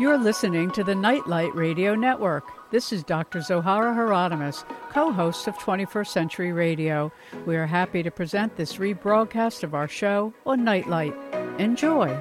You're listening to the Nightlight Radio Network. This is Dr. Zohara Hieronimus, co host of 21st Century Radio. We are happy to present this rebroadcast of our show on Nightlight. Enjoy.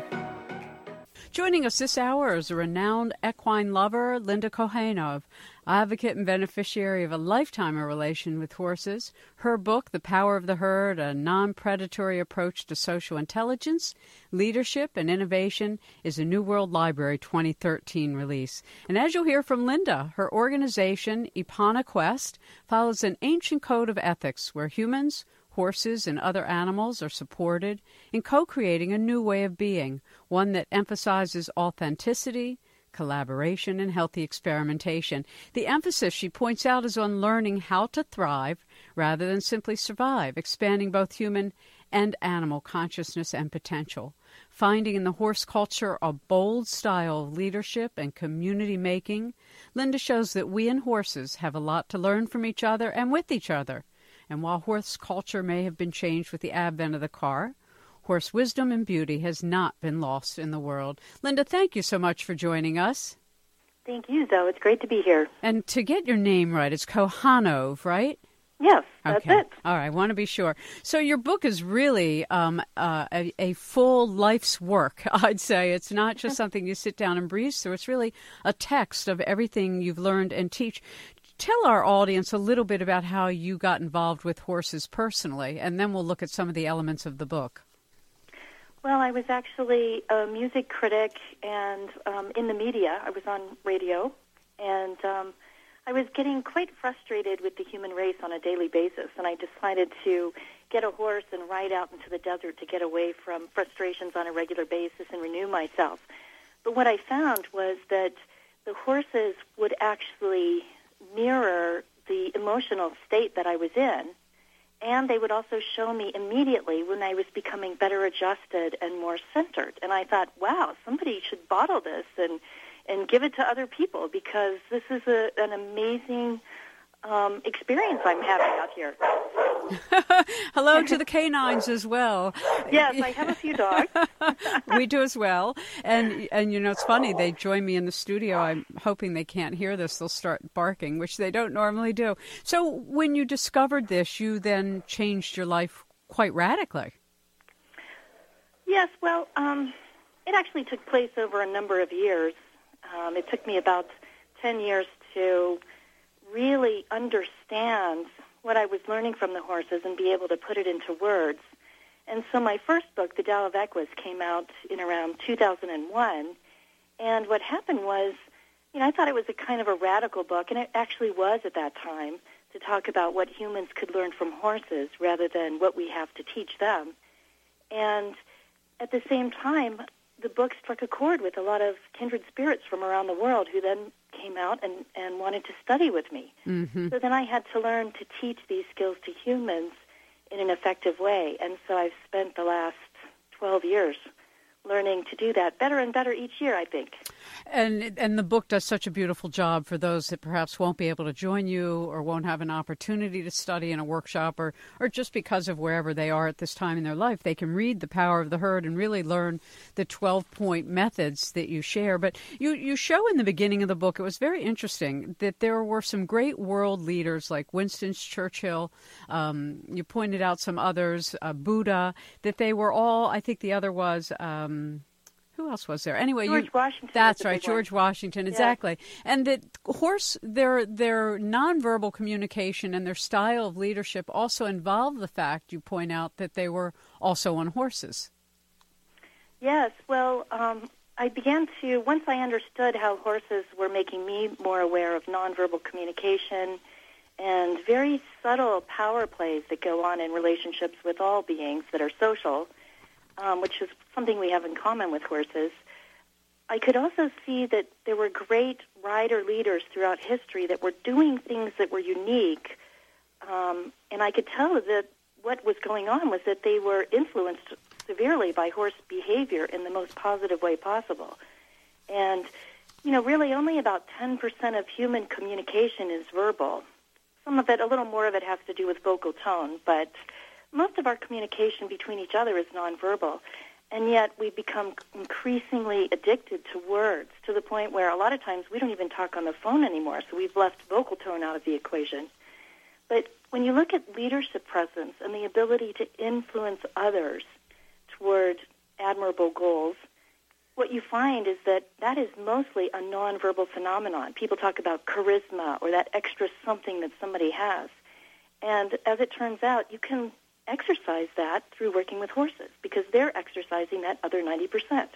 Joining us this hour is a renowned equine lover, Linda Kohanov, advocate and beneficiary of a lifetime of relation with horses. Her book, The Power of the Herd, a non predatory approach to social intelligence, leadership, and innovation, is a New World Library 2013 release. And as you'll hear from Linda, her organization, Epona Quest, follows an ancient code of ethics where humans, horses, and other animals are supported in co creating a new way of being, one that emphasizes authenticity, collaboration, and healthy experimentation. The emphasis, she points out, is on learning how to thrive rather than simply survive, expanding both human and animal consciousness and potential. Finding in the horse culture a bold style of leadership and community making, Linda shows that we and horses have a lot to learn from each other and with each other. And while horse culture may have been changed with the advent of the car, horse wisdom and beauty has not been lost in the world. Linda, thank you so much for joining us. Thank you, Zoe. It's great to be here. And to get your name right, it's Kohanov, right? Yes, that's okay. it. All right, I want to be sure. So your book is really um, uh, a, a, full life's work. I'd say it's not just something you sit down and breeze through. It's really a text of everything you've learned and teach. Tell our audience a little bit about how you got involved with horses personally, and then we'll look at some of the elements of the book. Well, I was actually a music critic and um, in the media. I was on radio, and um, I was getting quite frustrated with the human race on a daily basis, and I decided to get a horse and ride out into the desert to get away from frustrations on a regular basis and renew myself. But what I found was that the horses would actually mirror the emotional state that I was in. And they would also show me immediately when I was becoming better adjusted and more centered. And I thought, wow, somebody should bottle this and, and give it to other people because this is a, an amazing um, experience I'm having out here. Hello to the canines as well. Yes, I have a few dogs. we do as well. And and you know it's funny, they join me in the studio. I'm hoping they can't hear this. They'll start barking, which they don't normally do. So when you discovered this, you then changed your life quite radically. Yes, well, um, it actually took place over a number of years. Um, it took me about 10 years to understand what I was learning from the horses and be able to put it into words. And so my first book, The Tao of Equus, came out in around 2001. And what happened was, you know, I thought it was a kind of a radical book, and it actually was at that time, to talk about what humans could learn from horses rather than what we have to teach them. And at the same time, the book struck a chord with a lot of kindred spirits from around the world who then came out and, and wanted to study with me. Mm-hmm. So then I had to learn to teach these skills to humans in an effective way. And so I've spent the last 12 years learning to do that better and better each year, I think. And and the book does such a beautiful job for those that perhaps won't be able to join you or won't have an opportunity to study in a workshop or or just because of wherever they are at this time in their life, they can read The Power of the Herd and really learn the 12-point methods that you share. But you you show in the beginning of the book it was very interesting that there were some great world leaders like Winston Churchill, um, you pointed out some others, uh, Buddha, that they were all I think the other was um, who else was there? Anyway, George you, Washington. That's right, George one. Washington, exactly. And that horse, their their nonverbal communication and their style of leadership also involved the fact you point out that they were also on horses. Yes, well, um, I began to, once I understood how horses were making me more aware of nonverbal communication and very subtle power plays that go on in relationships with all beings that are social, um, which is something we have in common with horses, I could also see that there were great rider leaders throughout history that were doing things that were unique. Um, and I could tell that what was going on was that they were influenced severely by horse behavior in the most positive way possible. And, you know, really only about 10% of human communication is verbal. Some of it, a little more of it has to do with vocal tone, but most of our communication between each other is nonverbal. And yet we become increasingly addicted to words to the point where a lot of times we don't even talk on the phone anymore, so we've left vocal tone out of the equation. But when you look at leadership presence and the ability to influence others toward admirable goals, what you find is that that is mostly a nonverbal phenomenon. People talk about charisma or that extra something that somebody has. And as it turns out, you can exercise that through working with horses because they're exercising that other 90%.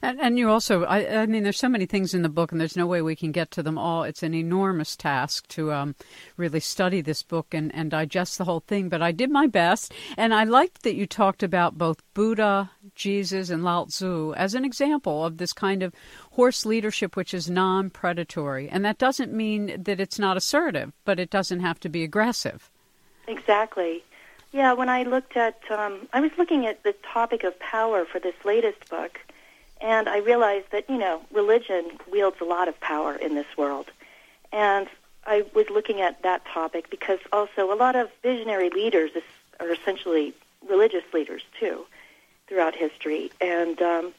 And, and you also, I, I, mean, there's so many things in the book, and there's no way we can get to them all. It's an enormous task to um, really study this book and, and digest the whole thing. But I did my best, and I liked that you talked about both Buddha, Jesus, and Lao Tzu as an example of this kind of horse leadership, which is non predatory. And that doesn't mean that it's not assertive, but it doesn't have to be aggressive. Exactly. Yeah, when I looked at, um, I was looking at the topic of power for this latest book and I realized that, you know, religion wields a lot of power in this world. And I was looking at that topic because also a lot of visionary leaders are essentially religious leaders too throughout history. And um,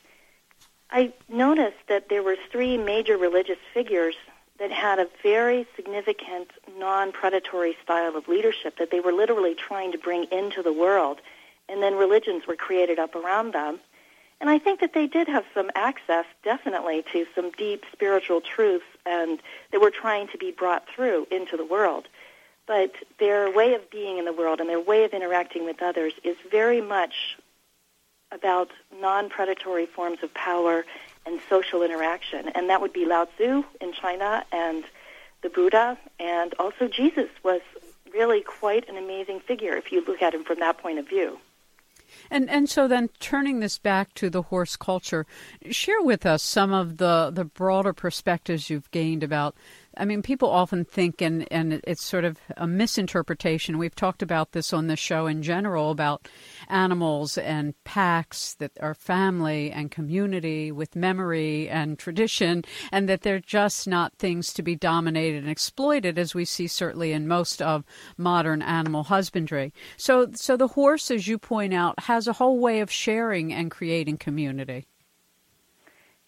I noticed that there were three major religious figures that had a very significant non-predatory style of leadership that they were literally trying to bring into the world. And then religions were created up around them and I think that they did have some access, definitely, to some deep spiritual truths and that were trying to be brought through into the world. But their way of being in the world and their way of interacting with others is very much about non-predatory forms of power and social interaction. And that would be Lao Tzu in China and the Buddha, and also Jesus was really quite an amazing figure if you look at him from that point of view. And and so then turning this back to the horse culture, share with us some of the the broader perspectives you've gained about I mean, people often think, and, and it's sort of a misinterpretation. We've talked about this on the show in general about animals and packs that are family and community with memory and tradition, and that they're just not things to be dominated and exploited, as we see certainly in most of modern animal husbandry. So, so the horse, as you point out, has a whole way of sharing and creating community.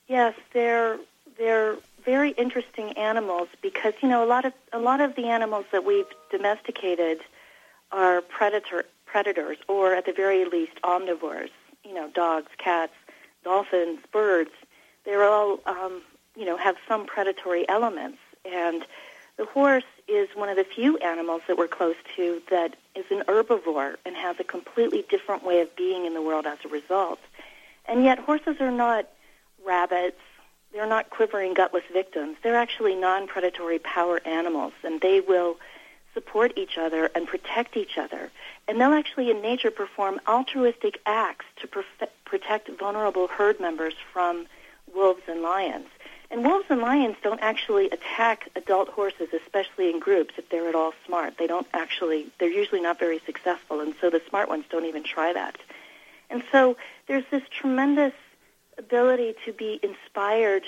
Yes, they're they're very interesting animals because you know a lot of a lot of the animals that we've domesticated are predator predators or at the very least omnivores. You know, dogs, cats, dolphins, birds. They're all um, you know have some predatory elements, and the horse is one of the few animals that we're close to that is an herbivore and has a completely different way of being in the world as a result. And yet, horses are not rabbits they're not quivering, gutless victims. They're actually non-predatory power animals, and they will support each other and protect each other. And they'll actually, in nature, perform altruistic acts to protect vulnerable herd members from wolves and lions. And wolves and lions don't actually attack adult horses, especially in groups, if they're at all smart. They don't actually, they're usually not very successful, and so the smart ones don't even try that. And so there's this tremendous ability to be inspired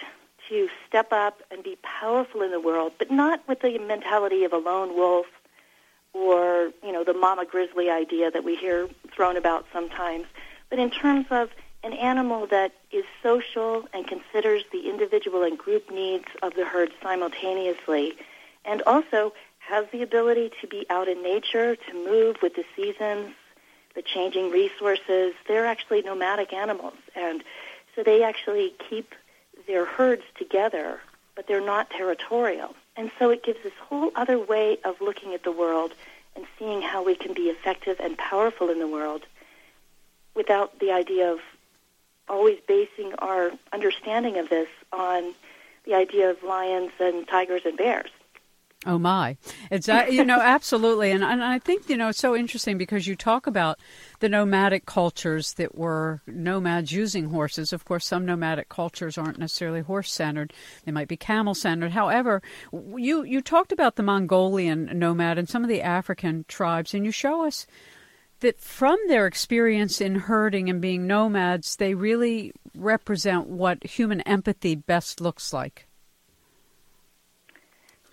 to step up and be powerful in the world, but not with the mentality of a lone wolf or, you know, the mama grizzly idea that we hear thrown about sometimes, but in terms of an animal that is social and considers the individual and group needs of the herd simultaneously, and also has the ability to be out in nature, to move with the seasons, the changing resources. They're actually nomadic animals, and so they actually keep their herds together, but they're not territorial. And so it gives this whole other way of looking at the world and seeing how we can be effective and powerful in the world without the idea of always basing our understanding of this on the idea of lions and tigers and bears. Oh my! It's uh, you know absolutely, and and I think you know it's so interesting because you talk about the nomadic cultures that were nomads using horses. Of course, some nomadic cultures aren't necessarily horse centered; they might be camel centered. However, you you talked about the Mongolian nomad and some of the African tribes, and you show us that from their experience in herding and being nomads, they really represent what human empathy best looks like.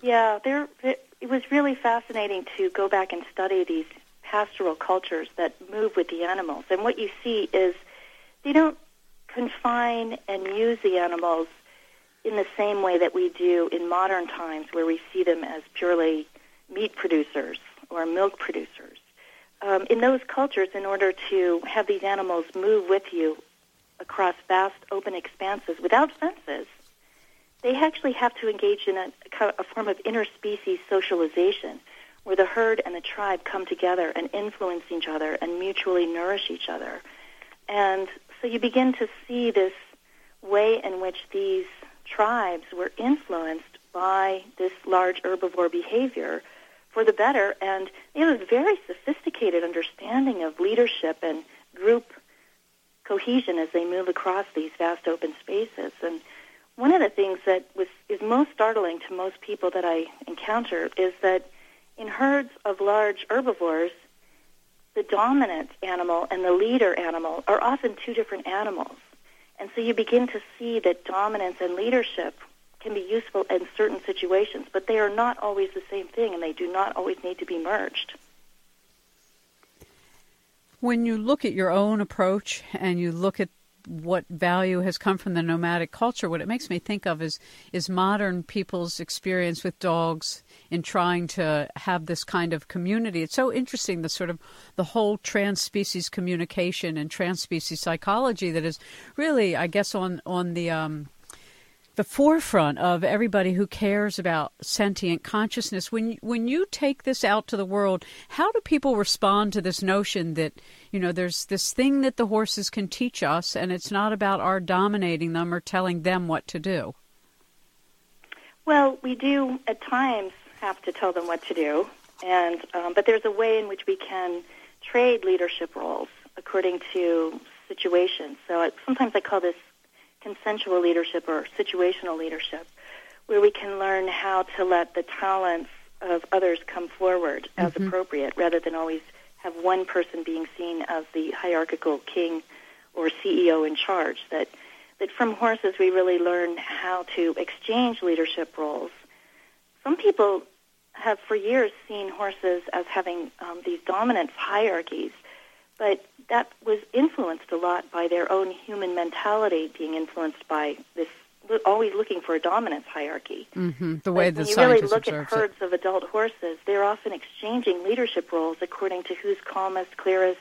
Yeah, there. It was really fascinating to go back and study these pastoral cultures that move with the animals, and what you see is they don't confine and use the animals in the same way that we do in modern times, where we see them as purely meat producers or milk producers. Um, in those cultures, in order to have these animals move with you across vast open expanses without fences, they actually have to engage in a, a form of interspecies socialization where the herd and the tribe come together and influence each other and mutually nourish each other. And so you begin to see this way in which these tribes were influenced by this large herbivore behavior for the better, and they have a very sophisticated understanding of leadership and group cohesion as they move across these vast open spaces. And one of the things that was is most startling to most people that I encounter is that in herds of large herbivores, the dominant animal and the leader animal are often two different animals. And so you begin to see that dominance and leadership can be useful in certain situations, but they are not always the same thing and they do not always need to be merged. When you look at your own approach and you look at what value has come from the nomadic culture, what it makes me think of is is modern people's experience with dogs in trying to have this kind of community. It's so interesting the sort of the whole trans species communication and trans species psychology that is really, I guess, on on the um, the forefront of everybody who cares about sentient consciousness. When when you take this out to the world, how do people respond to this notion that you know there's this thing that the horses can teach us, and it's not about our dominating them or telling them what to do? Well, we do at times have to tell them what to do, and um, but there's a way in which we can trade leadership roles according to situations. So I, sometimes I call this consensual leadership or situational leadership, where we can learn how to let the talents of others come forward as mm-hmm. appropriate rather than always have one person being seen as the hierarchical king or CEO in charge. That, that from horses we really learn how to exchange leadership roles. Some people have for years seen horses as having um, these dominant hierarchies, but that was influenced a lot by their own human mentality being influenced by this always looking for a dominance hierarchy. Mm-hmm. The way the when you really look at herds of adult horses, they're often exchanging leadership roles according to who's calmest, clearest,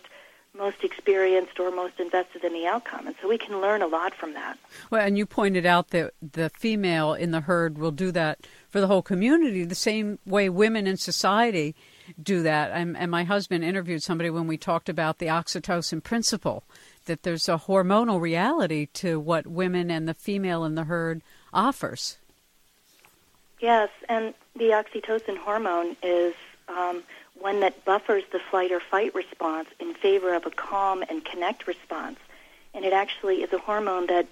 most experienced, or most invested in the outcome. And so we can learn a lot from that. Well, and you pointed out that the female in the herd will do that for the whole community the same way women in society do that. And, and my husband interviewed somebody when we talked about the oxytocin principle, that there's a hormonal reality to what women and the female in the herd offers. Yes, and the oxytocin hormone is um, one that buffers the flight or fight response in favor of a calm and connect response. And it actually is a hormone that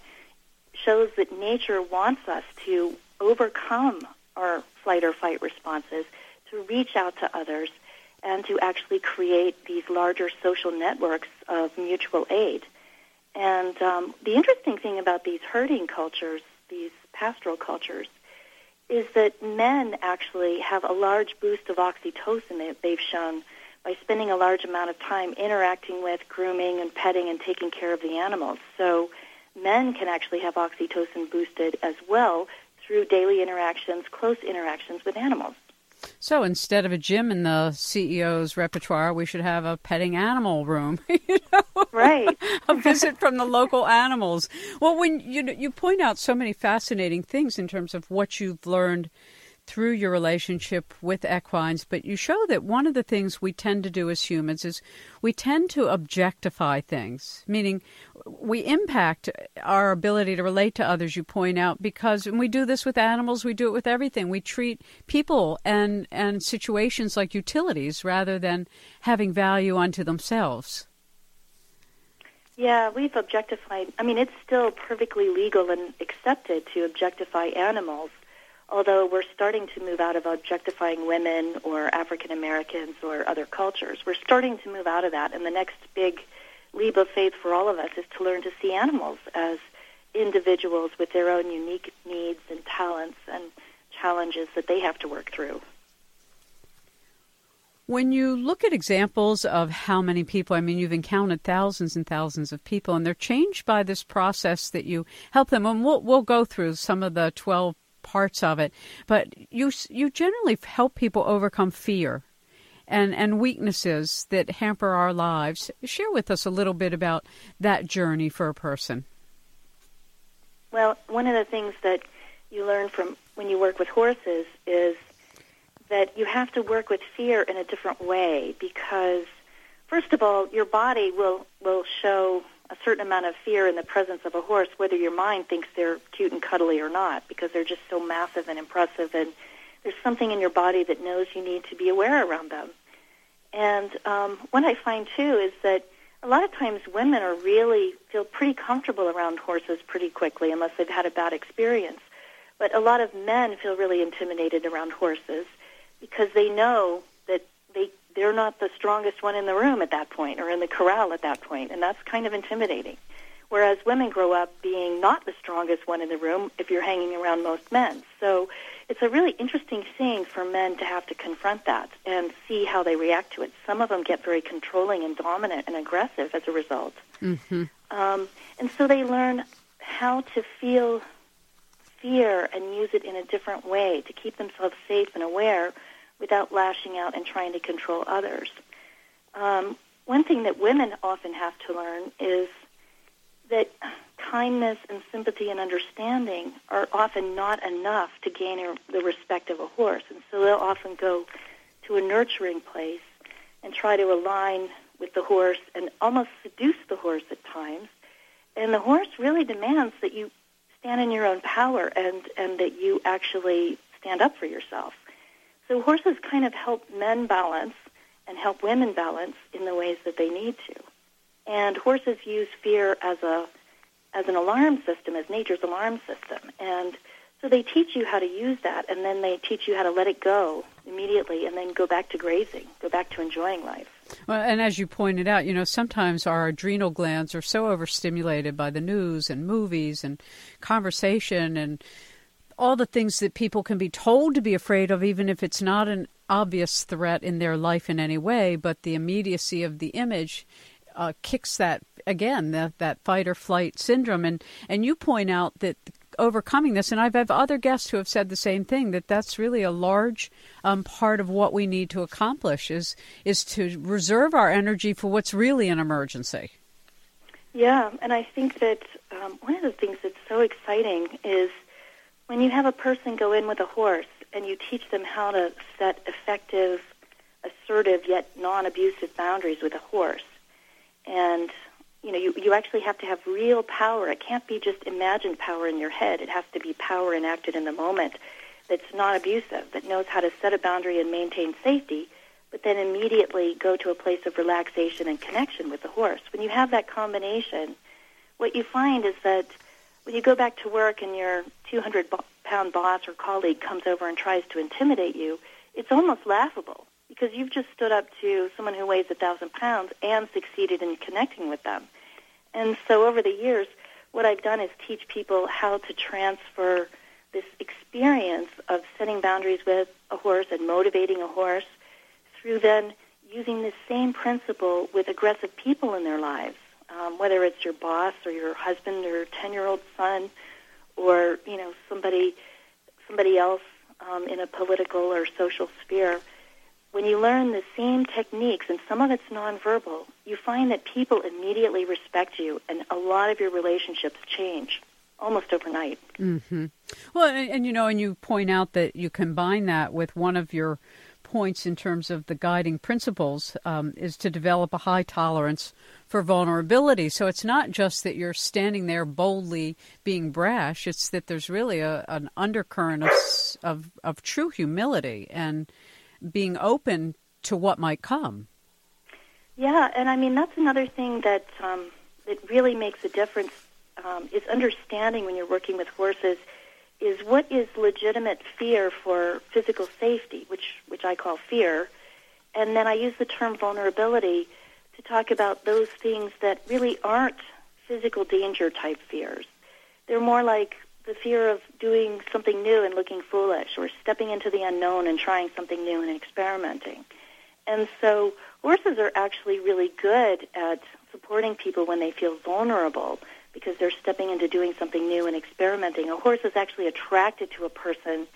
shows that nature wants us to overcome our flight or fight responses to reach out to others and to actually create these larger social networks of mutual aid. And um, the interesting thing about these herding cultures, these pastoral cultures, is that men actually have a large boost of oxytocin that they've shown by spending a large amount of time interacting with, grooming, and petting and taking care of the animals. So men can actually have oxytocin boosted as well through daily interactions, close interactions with animals. So instead of a gym in the CEO's repertoire, we should have a petting animal room. you know? Right. a visit from the local animals. Well, when you you point out so many fascinating things in terms of what you've learned through your relationship with equines, but you show that one of the things we tend to do as humans is we tend to objectify things, meaning we impact our ability to relate to others, you point out, because when we do this with animals, we do it with everything. We treat people and, and situations like utilities rather than having value unto themselves. Yeah, we've objectified. I mean, it's still perfectly legal and accepted to objectify animals although we're starting to move out of objectifying women or African Americans or other cultures. We're starting to move out of that, and the next big leap of faith for all of us is to learn to see animals as individuals with their own unique needs and talents and challenges that they have to work through. When you look at examples of how many people, I mean, you've encountered thousands and thousands of people, and they're changed by this process that you help them. And we'll, we'll go through some of the 12 parts of it, but you, you generally help people overcome fear and, and weaknesses that hamper our lives. Share with us a little bit about that journey for a person. Well, one of the things that you learn from when you work with horses is that you have to work with fear in a different way because first of all your body will will show a certain amount of fear in the presence of a horse whether your mind thinks they're cute and cuddly or not because they're just so massive and impressive and there's something in your body that knows you need to be aware around them. And um, what i find too is that a lot of times women are really feel pretty comfortable around horses pretty quickly unless they've had a bad experience. But a lot of men feel really intimidated around horses because they know that they they're not the strongest one in the room at that point or in the corral at that point, and that's kind of intimidating. Whereas women grow up being not the strongest one in the room if you're hanging around most men. So it's a really interesting thing for men to have to confront that and see how they react to it. Some of them get very controlling and dominant and aggressive as a result. Mm-hmm. Um, and so they learn how to feel fear and use it in a different way to keep themselves safe and aware without lashing out and trying to control others. Um, one thing that women often have to learn is that kindness and sympathy and understanding are often not enough to gain the respect of a horse. And so they'll often go to a nurturing place and try to align with the horse and almost seduce the horse at times. And the horse really demands that you stand in your own power and, and that you actually stand up for yourself. So horses kind of help men balance and help women balance in the ways that they need to. And horses use fear as a as an alarm system, as nature's alarm system. And so they teach you how to use that, and then they teach you how to let it go immediately, and then go back to grazing, go back to enjoying life. Well, and as you pointed out, you know, sometimes our adrenal glands are so overstimulated by the news and movies and conversation and all the things that people can be told to be afraid of, even if it's not an obvious threat in their life in any way, but the immediacy of the image uh, kicks that again that that fight or flight syndrome. And and you point out that overcoming this, and I've had other guests who have said the same thing that that's really a large um, part of what we need to accomplish is is to reserve our energy for what's really an emergency. Yeah, and I think that um, one of the things that's so exciting is when you have a person go in with a horse and you teach them how to set effective, assertive yet non-abusive boundaries with a horse, and you know you, you actually have to have real power. It can't be just imagined power in your head. It has to be power enacted in the moment that's not abusive, that knows how to set a boundary and maintain safety, but then immediately go to a place of relaxation and connection with the horse. When you have that combination, what you find is that when you go back to work and your 200 pound boss or colleague comes over and tries to intimidate you, it's almost laughable because you've just stood up to someone who weighs a thousand pounds and succeeded in connecting with them. And so over the years, what I've done is teach people how to transfer this experience of setting boundaries with a horse and motivating a horse through then using the same principle with aggressive people in their lives um, whether it's your boss or your husband or ten-year-old son, or you know somebody somebody else um, in a political or social sphere. When you learn the same techniques, and some of it's nonverbal, you find that people immediately respect you, and a lot of your relationships change almost overnight. Mm-hmm. Well, and, and you know, and you point out that you combine that with one of your points in terms of the guiding principles um, is to develop a high tolerance for vulnerability. So it's not just that you're standing there boldly being brash, it's that there's really a, an undercurrent of, of, of true humility and being open to what might come. Yeah, and I mean, that's another thing that, um, that really makes a difference um, is understanding when you're working with horses is what is legitimate fear for physical safety, which, which I call fear, and then I use the term vulnerability to talk about those things that really aren't physical danger type fears. They're more like the fear of doing something new and looking foolish or stepping into the unknown and trying something new and experimenting. And so horses are actually really good at supporting people when they feel vulnerable because they're stepping into doing something new and experimenting. A horse is actually attracted to a person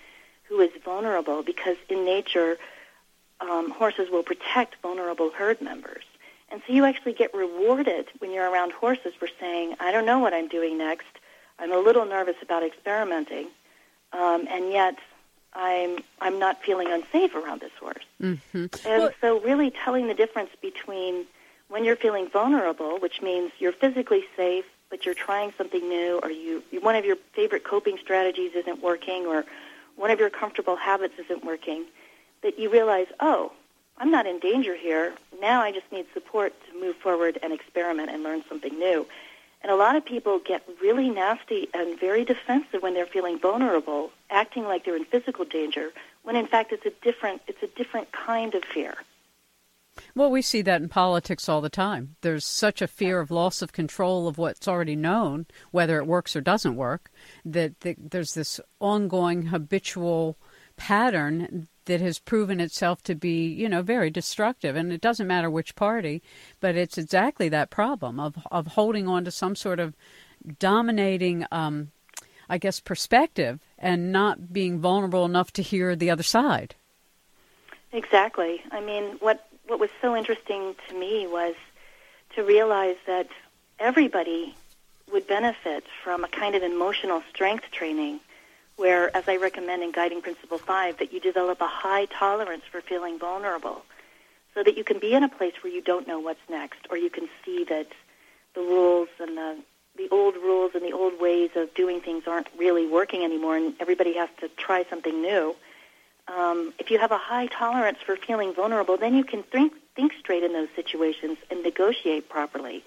who is vulnerable because in nature, um, horses will protect vulnerable herd members. And so you actually get rewarded when you're around horses for saying, I don't know what I'm doing next. I'm a little nervous about experimenting. Um, and yet I'm I'm not feeling unsafe around this horse. Mm-hmm. And well, so really telling the difference between when you're feeling vulnerable, which means you're physically safe, but you're trying something new, or you, one of your favorite coping strategies isn't working, or one of your comfortable habits isn't working, that you realize, oh, I'm not in danger here. Now I just need support to move forward and experiment and learn something new. And a lot of people get really nasty and very defensive when they're feeling vulnerable, acting like they're in physical danger, when in fact it's a different it's a different kind of fear. Well, we see that in politics all the time. There's such a fear of loss of control of what's already known, whether it works or doesn't work, that, there's this ongoing habitual pattern that has proven itself to be, you know, very destructive. And it doesn't matter which party, but it's exactly that problem of of holding on to some sort of dominating, um, I guess, perspective and not being vulnerable enough to hear the other side. Exactly. I mean, what what was so interesting to me was to realize that everybody would benefit from a kind of emotional strength training where, as I recommend in Guiding Principle 5, that you develop a high tolerance for feeling vulnerable so that you can be in a place where you don't know what's next or you can see that the rules and the, the old rules and the old ways of doing things aren't really working anymore and everybody has to try something new. Um, if you have a high tolerance for feeling vulnerable, then you can think, think straight in those situations and negotiate properly.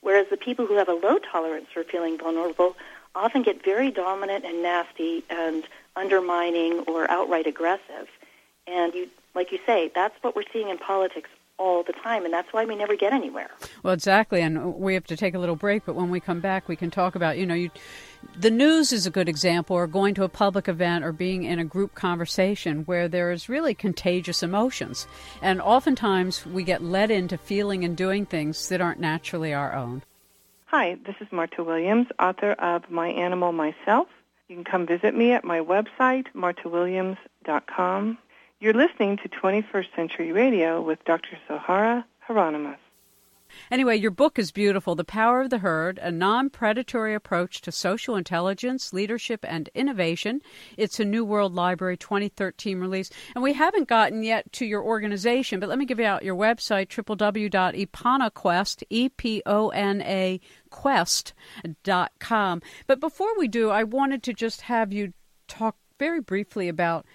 Whereas the people who have a low tolerance for feeling vulnerable often get very dominant and nasty and undermining or outright aggressive. And you, like you say, that's what we're seeing in politics all the time, and that's why we never get anywhere. Well, exactly, and we have to take a little break, but when we come back, we can talk about, you know, you, the news is a good example, or going to a public event, or being in a group conversation where there is really contagious emotions. And oftentimes we get led into feeling and doing things that aren't naturally our own. Hi, this is Marta Williams, author of My Animal Myself. You can come visit me at my website, martawilliams.com. You're listening to 21st Century Radio with Dr. Zohara Hieronimus. Anyway, your book is beautiful The Power of the Herd, a non predatory approach to social intelligence, leadership, and innovation. It's a New World Library 2013 release. And we haven't gotten yet to your organization, but let me give you out your website www.epona E P O N A Quest.com. But before we do, I wanted to just have you talk very briefly about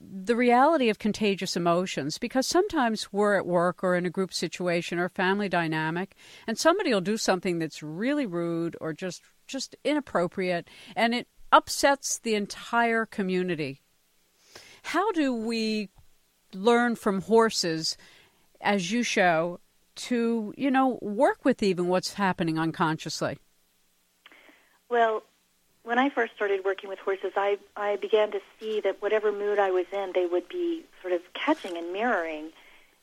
the reality of contagious emotions because sometimes we're at work or in a group situation or family dynamic and somebody will do something that's really rude or just just inappropriate and it upsets the entire community. How do we learn from horses as you show to you know work with even what's happening unconsciously? Well when I first started working with horses, I, I began to see that whatever mood I was in, they would be sort of catching and mirroring.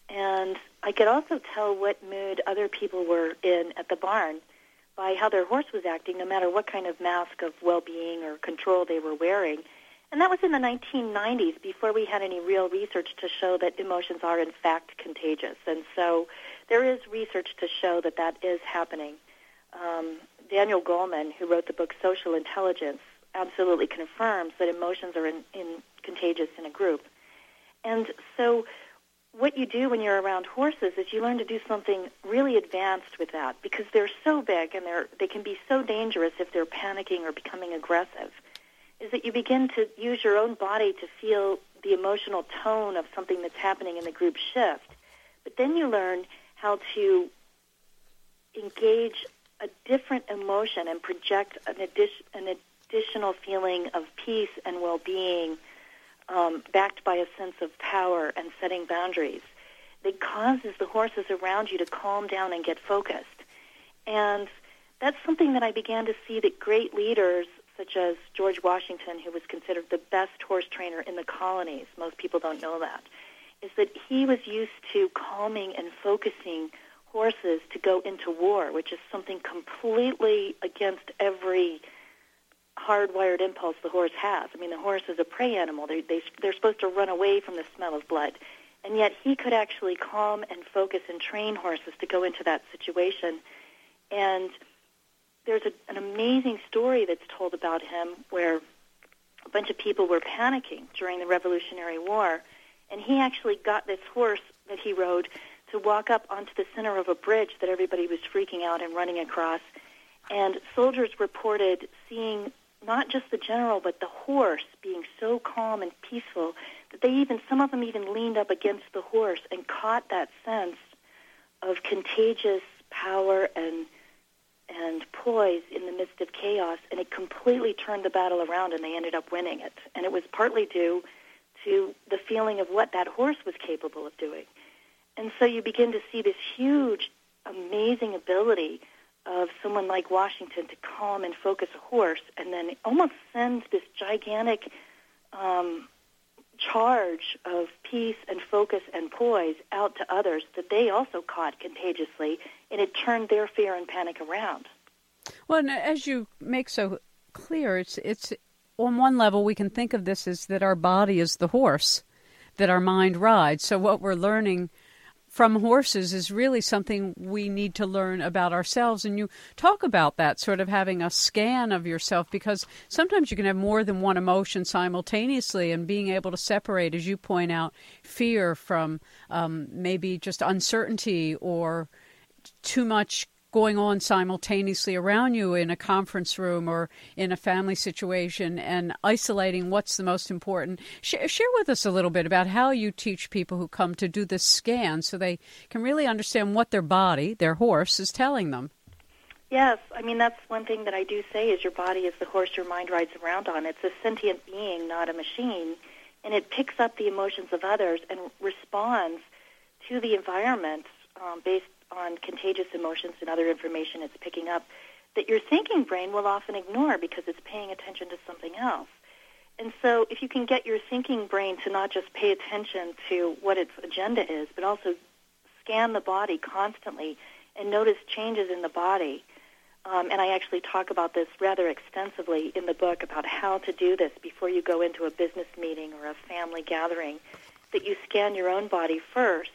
And I could also tell what mood other people were in at the barn by how their horse was acting, no matter what kind of mask of well-being or control they were wearing. And that was in the 1990s, before we had any real research to show that emotions are in fact contagious. And so there is research to show that that is happening. Um, Daniel Goleman, who wrote the book Social Intelligence, absolutely confirms that emotions are in, in contagious in a group. And so what you do when you're around horses is you learn to do something really advanced with that because they're so big and they're they can be so dangerous if they're panicking or becoming aggressive is that you begin to use your own body to feel the emotional tone of something that's happening in the group shift but then you learn how to engage a different emotion and project an, addition, an additional feeling of peace and well-being um, backed by a sense of power and setting boundaries that causes the horses around you to calm down and get focused. And that's something that I began to see that great leaders such as George Washington, who was considered the best horse trainer in the colonies, most people don't know that, is that he was used to calming and focusing horses to go into war, which is something completely against every hardwired impulse the horse has. I mean, the horse is a prey animal. They, they, they're supposed to run away from the smell of blood. And yet he could actually calm and focus and train horses to go into that situation. And there's a, an amazing story that's told about him where a bunch of people were panicking during the Revolutionary War. And he actually got this horse that he rode to walk up onto the center of a bridge that everybody was freaking out and running across. And soldiers reported seeing not just the general, but the horse being so calm and peaceful that they even, some of them even leaned up against the horse and caught that sense of contagious power and and poise in the midst of chaos, and it completely turned the battle around, and they ended up winning it. And it was partly due to the feeling of what that horse was capable of doing. And so you begin to see this huge, amazing ability of someone like Washington to calm and focus a horse, and then almost send this gigantic um, charge of peace and focus and poise out to others that they also caught contagiously, and it turned their fear and panic around. Well, and as you make so clear, it's it's on one level we can think of this as that our body is the horse that our mind rides. So what we're learning from horses is really something we need to learn about ourselves. And you talk about that, sort of having a scan of yourself, because sometimes you can have more than one emotion simultaneously, and being able to separate, as you point out, fear from um, maybe just uncertainty or too much going on simultaneously around you in a conference room or in a family situation and isolating what's the most important. Sh- share with us a little bit about how you teach people who come to do this scan so they can really understand what their body, their horse, is telling them. Yes, I mean that's one thing that I do say is your body is the horse your mind rides around on. It's a sentient being, not a machine, and it picks up the emotions of others and responds to the environment um, based on contagious emotions and other information it's picking up that your thinking brain will often ignore because it's paying attention to something else. And so if you can get your thinking brain to not just pay attention to what its agenda is, but also scan the body constantly and notice changes in the body. Um, and I actually talk about this rather extensively in the book about how to do this before you go into a business meeting or a family gathering, that you scan your own body first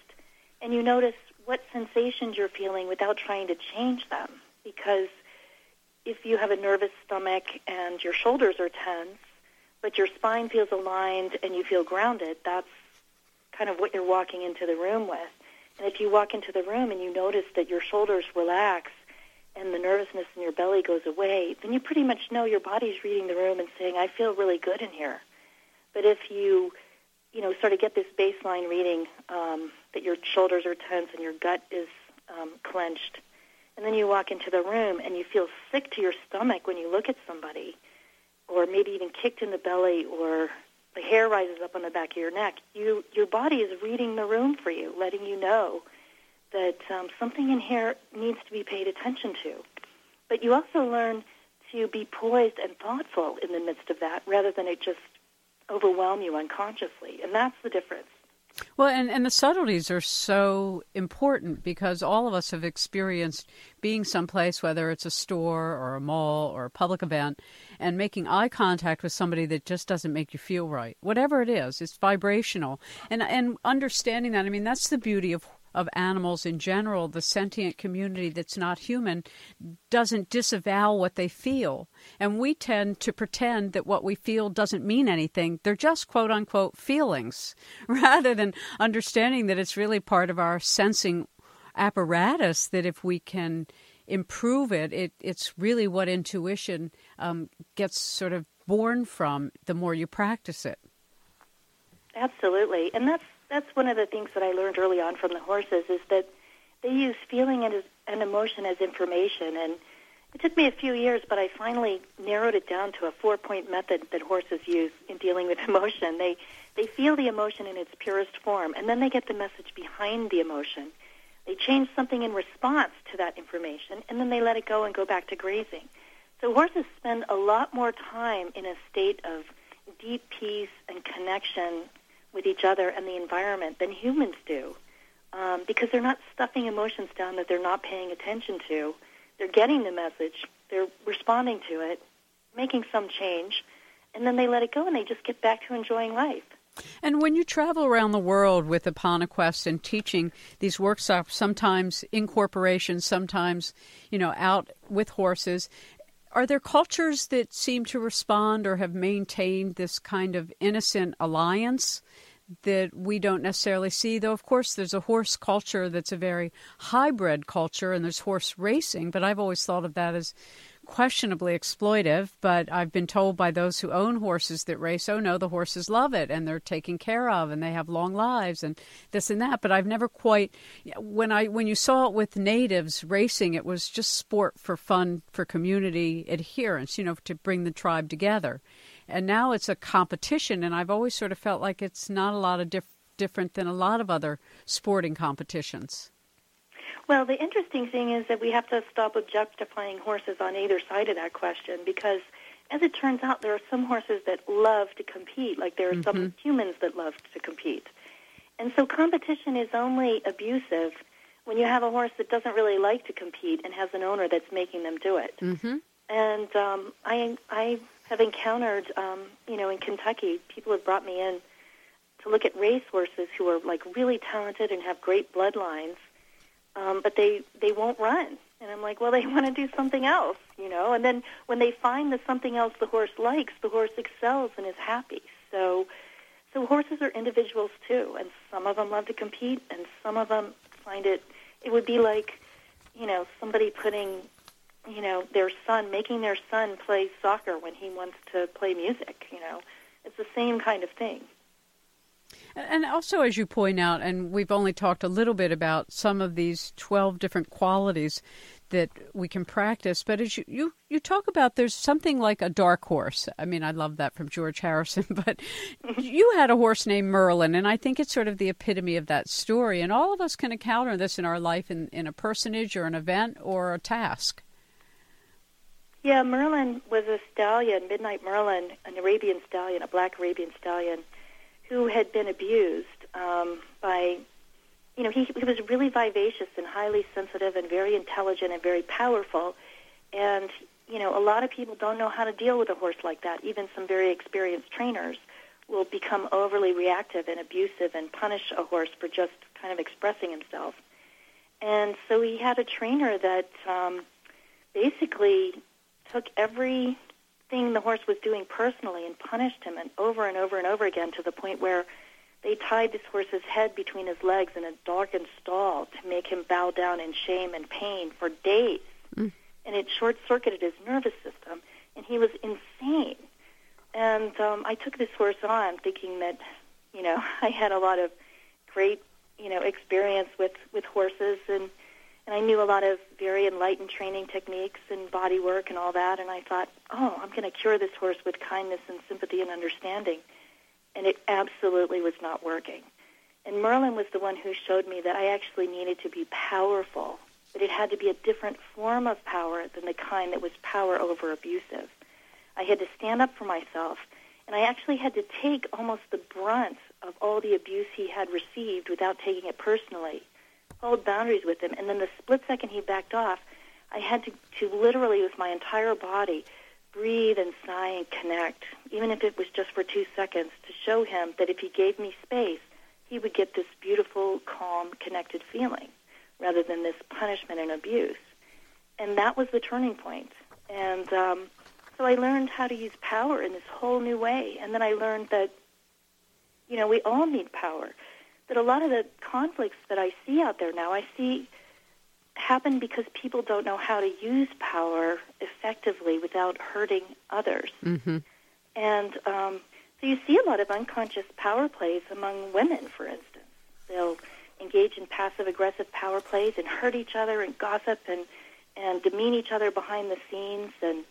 and you notice what sensations you're feeling without trying to change them. Because if you have a nervous stomach and your shoulders are tense, but your spine feels aligned and you feel grounded, that's kind of what you're walking into the room with. And if you walk into the room and you notice that your shoulders relax and the nervousness in your belly goes away, then you pretty much know your body's reading the room and saying, I feel really good in here. But if you you know, sort of get this baseline reading um, that your shoulders are tense and your gut is um, clenched. And then you walk into the room and you feel sick to your stomach when you look at somebody, or maybe even kicked in the belly, or the hair rises up on the back of your neck. You, your body is reading the room for you, letting you know that um, something in here needs to be paid attention to. But you also learn to be poised and thoughtful in the midst of that, rather than it just overwhelm you unconsciously. And that's the difference. Well, and, and the subtleties are so important because all of us have experienced being someplace, whether it's a store or a mall or a public event, and making eye contact with somebody that just doesn't make you feel right. Whatever it is, it's vibrational. And, and understanding that, I mean, that's the beauty of of animals in general, the sentient community that's not human, doesn't disavow what they feel. And we tend to pretend that what we feel doesn't mean anything. They're just quote unquote feelings, rather than understanding that it's really part of our sensing apparatus that if we can improve it, it it's really what intuition um, gets sort of born from the more you practice it. Absolutely. And that's that's one of the things that I learned early on from the horses is that they use feeling and, and emotion as information. And it took me a few years, but I finally narrowed it down to a four-point method that horses use in dealing with emotion. They they feel the emotion in its purest form, and then they get the message behind the emotion. They change something in response to that information, and then they let it go and go back to grazing. So horses spend a lot more time in a state of deep peace and connection with each other and the environment than humans do um, because they're not stuffing emotions down that they're not paying attention to. They're getting the message, they're responding to it, making some change, and then they let it go and they just get back to enjoying life. And when you travel around the world with Quest and teaching these workshops, sometimes in corporations, sometimes, you know, out with horses, are there cultures that seem to respond or have maintained this kind of innocent alliance that we don't necessarily see? Though, of course, there's a horse culture that's a very hybrid culture, and there's horse racing, but I've always thought of that as questionably exploitive, but I've been told by those who own horses that race, oh no, the horses love it and they're taken care of and they have long lives and this and that. But I've never quite when I when you saw it with natives racing, it was just sport for fun for community adherence, you know, to bring the tribe together. And now it's a competition, and I've always sort of felt like it's not a lot of diff- different than a lot of other sporting competitions. Well, the interesting thing is that we have to stop objectifying horses on either side of that question because, as it turns out, there are some horses that love to compete, like there are mm-hmm. some humans that love to compete. And so competition is only abusive when you have a horse that doesn't really like to compete and has an owner that's making them do it. Mm-hmm. And um, I, I have encountered, um, you know, in Kentucky, people have brought me in to look at race horses who are like really talented and have great bloodlines um, but they they won't run. And I'm like, well, they want to do something else, you know. And then when they find that something else the horse likes, the horse excels and is happy. So, so horses are individuals too, and some of them love to compete, and some of them find it. It would be like, you know, somebody putting, you know, their son making their son play soccer when he wants to play music. You know, it's the same kind of thing. And also, as you point out, and we've only talked a little bit about some of these 12 different qualities that we can practice, but as you, you, you talk about, there's something like a dark horse. I mean, I love that from George Harrison, but you had a horse named Merlin, and I think it's sort of the epitome of that story. And all of us can encounter this in our life in, in a personage or an event or a task. Yeah, Merlin was a stallion, Midnight Merlin, an Arabian stallion, a black Arabian stallion who had been abused um, by, you know, he, he was really vivacious and highly sensitive and very intelligent and very powerful. And, you know, a lot of people don't know how to deal with a horse like that. Even some very experienced trainers will become overly reactive and abusive and punish a horse for just kind of expressing himself. And so he had a trainer that um, basically took every thing the horse was doing personally and punished him and over and over and over again to the point where they tied this horse's head between his legs in a darkened stall to make him bow down in shame and pain for days. Mm. And it short circuited his nervous system, and he was insane. And um, I took this horse on thinking that, you know, I had a lot of great, you know, experience with, with horses and and I knew a lot of very enlightened training techniques and body work and all that. And I thought, oh, I'm going to cure this horse with kindness and sympathy and understanding. And it absolutely was not working. And Merlin was the one who showed me that I actually needed to be powerful, but it had to be a different form of power than the kind that was power over abusive. I had to stand up for myself, and I actually had to take almost the brunt of all the abuse he had received without taking it personally hold boundaries with him. And then the split second he backed off, I had to, to literally, with my entire body, breathe and sigh and connect, even if it was just for two seconds, to show him that if he gave me space, he would get this beautiful, calm, connected feeling rather than this punishment and abuse. And that was the turning point. And um, so I learned how to use power in this whole new way. And then I learned that, you know, we all need power that a lot of the conflicts that I see out there now, I see happen because people don't know how to use power effectively without hurting others. Mm-hmm. And um, so you see a lot of unconscious power plays among women, for instance. They'll engage in passive aggressive power plays and hurt each other and gossip and, and demean each other behind the scenes and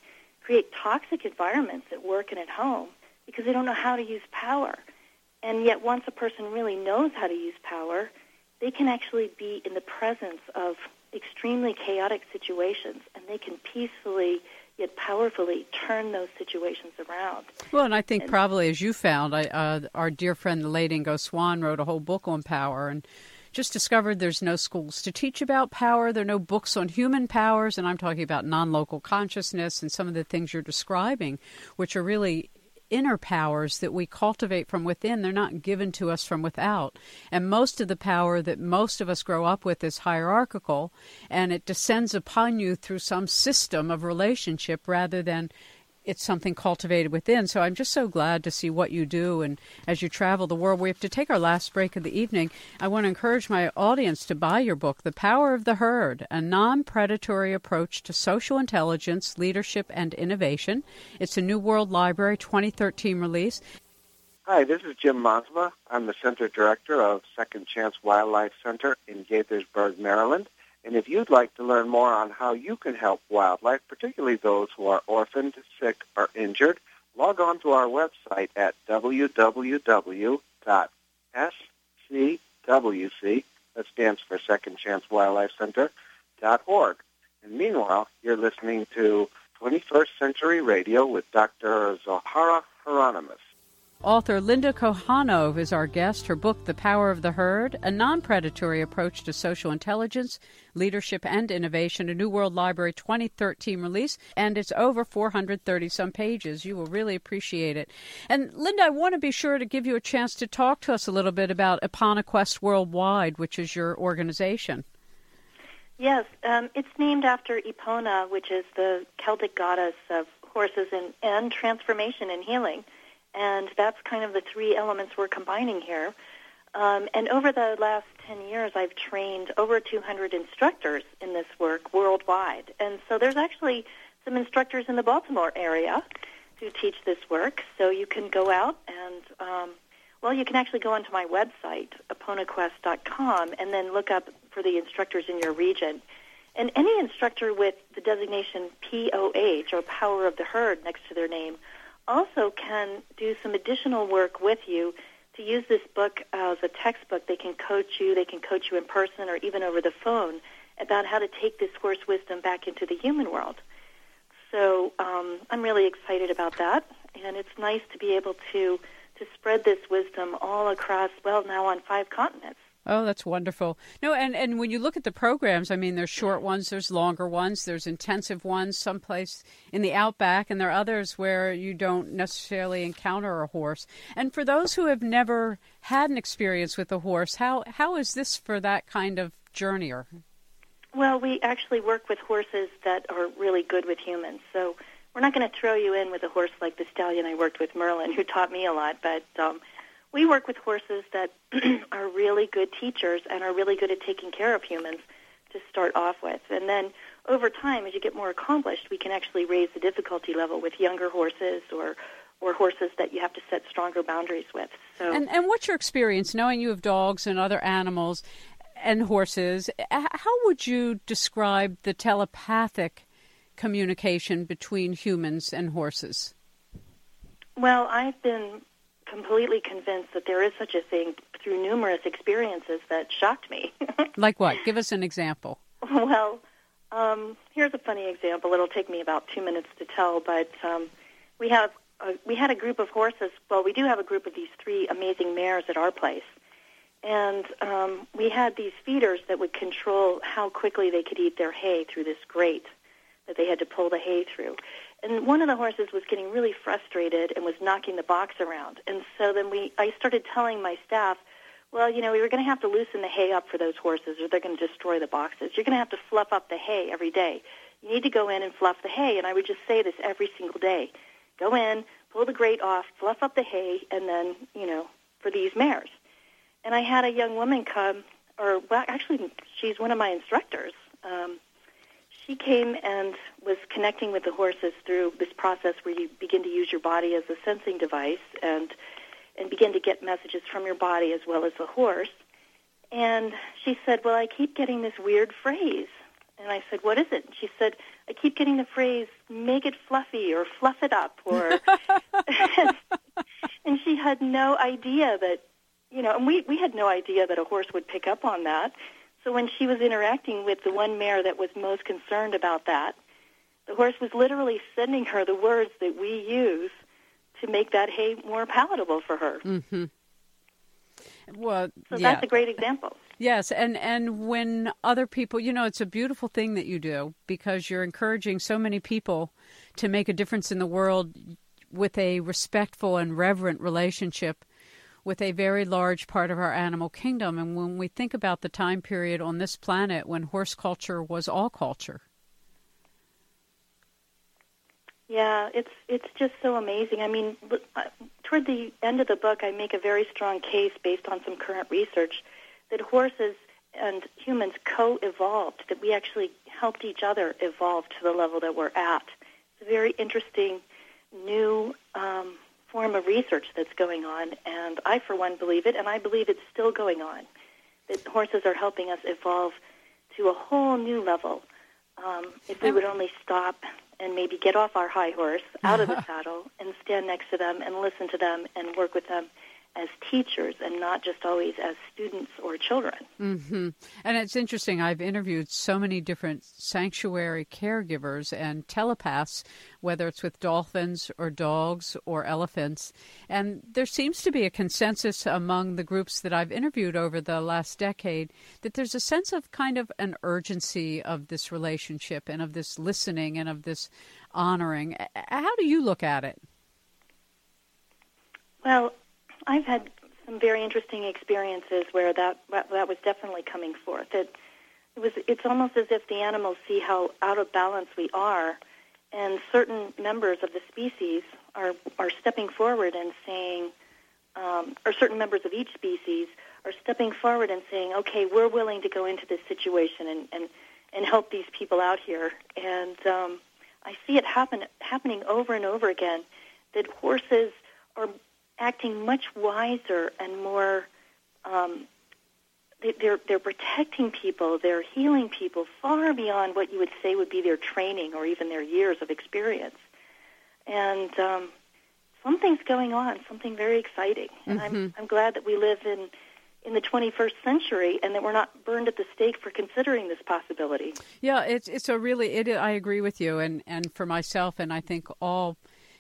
create toxic environments at work and at home because they don't know how to use power. And yet, once a person really knows how to use power, they can actually be in the presence of extremely chaotic situations and they can peacefully yet powerfully turn those situations around. Well, and I think and, probably as you found, I, uh, our dear friend the late Ingo Swann wrote a whole book on power and just discovered there's no schools to teach about power. There are no books on human powers, and I'm talking about non local consciousness and some of the things you're describing, which are really inner powers that we cultivate from within. They're not given to us from without. And most of the power that most of us grow up with is hierarchical, and it descends upon you through some system of relationship rather than it's something cultivated within. So I'm just so glad to see what you do. And as you travel the world, we have to take our last break of the evening. I want to encourage my audience to buy your book, The Power of the Herd A Non Predatory Approach to Social Intelligence, Leadership, and Innovation. It's a New World Library 2013 release. Hi, this is Jim Mosma. I'm the Center Director of Second Chance Wildlife Center in Gaithersburg, Maryland. And if you'd like to learn more on how you can help wildlife, particularly those who are orphaned, sick, or injured, log on to our website at www.scwc, that stands for Second Chance Wildlife Center, org. And meanwhile, you're listening to 21st Century Radio with Dr. Zohara Hieronimus. Author Linda Kohanov is our guest. Her book, The Power of the Herd A Non Predatory Approach to Social Intelligence, Leadership, and Innovation, a New World Library 2013 release, and it's over 430 some pages. You will really appreciate it. And Linda, I want to be sure to give you a chance to talk to us a little bit about Epona Quest Worldwide, which is your organization. Yes, um, it's named after Epona, which is the Celtic goddess of horses and, and transformation and healing. And that's kind of the three elements we're combining here. Um, and over the last 10 years, I've trained over 200 instructors in this work worldwide. And so there's actually some instructors in the Baltimore area who teach this work. So you can go out and, um, well, you can actually go onto my website, eponaquest.com, and then look up for the instructors in your region. And any instructor with the designation POH, or Power of the Herd, next to their name, also can do some additional work with you to use this book as a textbook. They can coach you, they can coach you in person or even over the phone about how to take this horse wisdom back into the human world. So um, I'm really excited about that, and it's nice to be able to to spread this wisdom all across, well, now on five continents. Oh, that's wonderful. No, and, and when you look at the programs, I mean, there's short ones, there's longer ones, there's intensive ones, someplace in the outback, and there are others where you don't necessarily encounter a horse. And for those who have never had an experience with a horse, how how is this for that kind of journeyer? Well, we actually work with horses that are really good with humans. So we're not going to throw you in with a horse like the stallion I worked with, Merlin, who taught me a lot, but um, we work with horses that are really good teachers and are really good at taking care of humans to start off with. And then over time, as you get more accomplished, we can actually raise the difficulty level with younger horses or or horses that you have to set stronger boundaries with. So And and what's your experience knowing you have dogs and other animals and horses? How would you describe the telepathic communication between humans and horses? Well, I've been completely convinced that there is such a thing through numerous experiences that shocked me. like what? Give us an example. Well, um, here's a funny example. It'll take me about two minutes to tell, but um, we have a, we had a group of horses. Well, we do have a group of these three amazing mares at our place, and um, we had these feeders that would control how quickly they could eat their hay through this grate that they had to pull the hay through. And one of the horses was getting really frustrated and was knocking the box around. And so then we, I started telling my staff, well, you know, we were going to have to loosen the hay up for those horses or they're going to destroy the boxes. You're going to have to fluff up the hay every day. You need to go in and fluff the hay. And I would just say this every single day. Go in, pull the grate off, fluff up the hay, and then, you know, for these mares. And I had a young woman come, or well, actually, she's one of my instructors. Um, she came and was connecting with the horses through this process where you begin to use your body as a sensing device and and begin to get messages from your body as well as the horse. And she said, "Well, I keep getting this weird phrase." And I said, "What is it?" And she said, "I keep getting the phrase make it fluffy or fluff it up or and she had no idea that you know, and we we had no idea that a horse would pick up on that. So when she was interacting with the one mare that was most concerned about that, the horse was literally sending her the words that we use to make that hay more palatable for her. Mm-hmm. Well, so yeah. that's a great example. Yes, and and when other people, you know, it's a beautiful thing that you do because you're encouraging so many people to make a difference in the world with a respectful and reverent relationship with a very large part of our animal kingdom. And when we think about the time period on this planet when horse culture was all culture. Yeah, it's it's just so amazing. I mean, toward the end of the book, I make a very strong case based on some current research that horses and humans co-evolved. That we actually helped each other evolve to the level that we're at. It's a very interesting new um, form of research that's going on, and I, for one, believe it, and I believe it's still going on. That horses are helping us evolve to a whole new level. Um, if we would only stop and maybe get off our high horse, out of the saddle, and stand next to them and listen to them and work with them as teachers and not just always as students or children. Mm-hmm. And it's interesting. I've interviewed so many different sanctuary caregivers and telepaths, whether it's with dolphins or dogs or elephants. And there seems to be a consensus among the groups that I've interviewed over the last decade that there's a sense of kind of an urgency of this relationship and of this listening and of this honoring. How do you look at it? Well, I've had some very interesting experiences where that that was definitely coming forth. It, it was it's almost as if the animals see how out of balance we are, and certain members of the species are are stepping forward and saying, um, or certain members of each species are stepping forward and saying, okay, we're willing to go into this situation and and and help these people out here. And um, I see it happen happening over and over again that horses are acting much wiser and more. Um, they're they're protecting people. They're healing people far beyond what you would say would be their training or even their years of experience. And um, something's going on. Something very exciting. And mm-hmm. I'm I'm glad that we live in in the 21st century and that we're not burned at the stake for considering this possibility. Yeah, it's it's a really it I agree with you and and for myself and I think all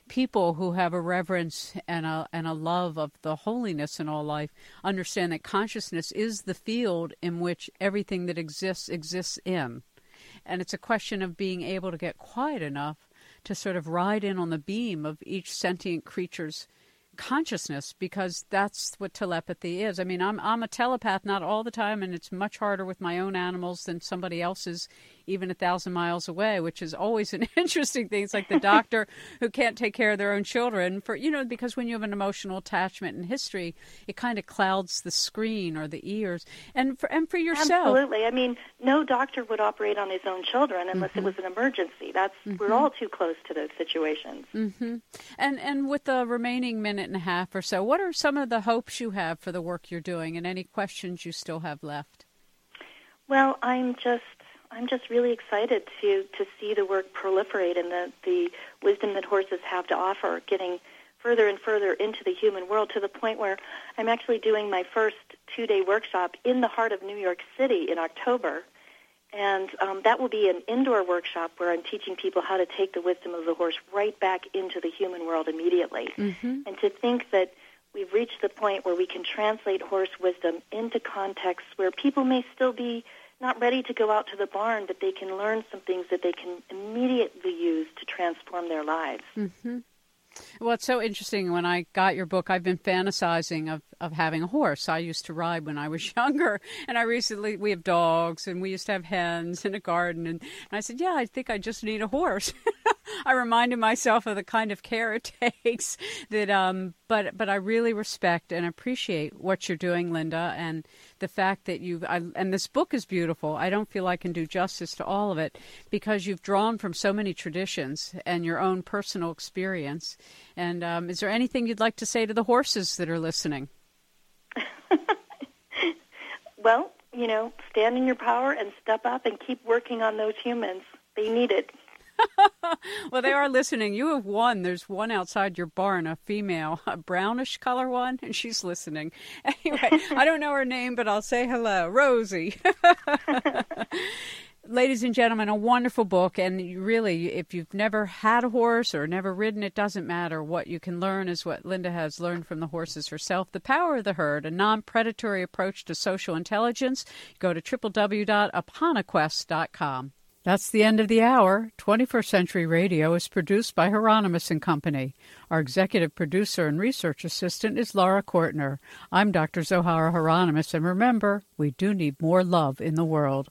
people who have a reverence and a and a love of the holiness in all life understand that consciousness is the field in which everything that exists exists in. And it's a question of being able to get quiet enough to sort of ride in on the beam of each sentient creature's consciousness because that's what telepathy is. I mean, I'm I'm a telepath not all the time and it's much harder with my own animals than somebody else's even a thousand miles away, which is always an interesting thing. It's like the doctor who can't take care of their own children for you know because when you have an emotional attachment in history, it kind of clouds the screen or the ears. And for and for yourself, absolutely. I mean, no doctor would operate on his own children unless mm-hmm. it was an emergency. That's mm-hmm. we're all too close to those situations. Mm-hmm. And and with the remaining minute and a half or so, what are some of the hopes you have for the work you're doing, and any questions you still have left? Well, I'm just I'm just really excited to to see the work proliferate and the the wisdom that horses have to offer, getting further and further into the human world to the point where I'm actually doing my first two day workshop in the heart of New York City in October. And um, that will be an indoor workshop where I'm teaching people how to take the wisdom of the horse right back into the human world immediately. Mm-hmm. And to think that we've reached the point where we can translate horse wisdom into contexts where people may still be not ready to go out to the barn, but they can learn some things that they can immediately use to transform their lives. Mm-hmm. Well, it's so interesting. When I got your book, I've been fantasizing of, of having a horse. I used to ride when I was younger, and I recently we have dogs, and we used to have hens in a garden, and, and I said, "Yeah, I think I just need a horse." I reminded myself of the kind of care it takes. That, um, but but I really respect and appreciate what you're doing, Linda, and the fact that you've and this book is beautiful. I don't feel I can do justice to all of it because you've drawn from so many traditions and your own personal experience. And um, is there anything you'd like to say to the horses that are listening? well, you know, stand in your power and step up and keep working on those humans. They need it. well, they are listening. You have one. There's one outside your barn, a female, a brownish color one, and she's listening. Anyway, I don't know her name, but I'll say hello, Rosie. ladies and gentlemen, a wonderful book. And really, if you've never had a horse or never ridden, it doesn't matter. What you can learn is what Linda has learned from the horses herself The Power of the Herd, a non predatory approach to social intelligence. Go to www.eponaquest.com. That's the end of the hour. 21st Century Radio is produced by Hieronimus and Company. Our executive producer and research assistant is Laura Kortner. I'm Dr. Zohara Hieronimus, and remember, we do need more love in the world.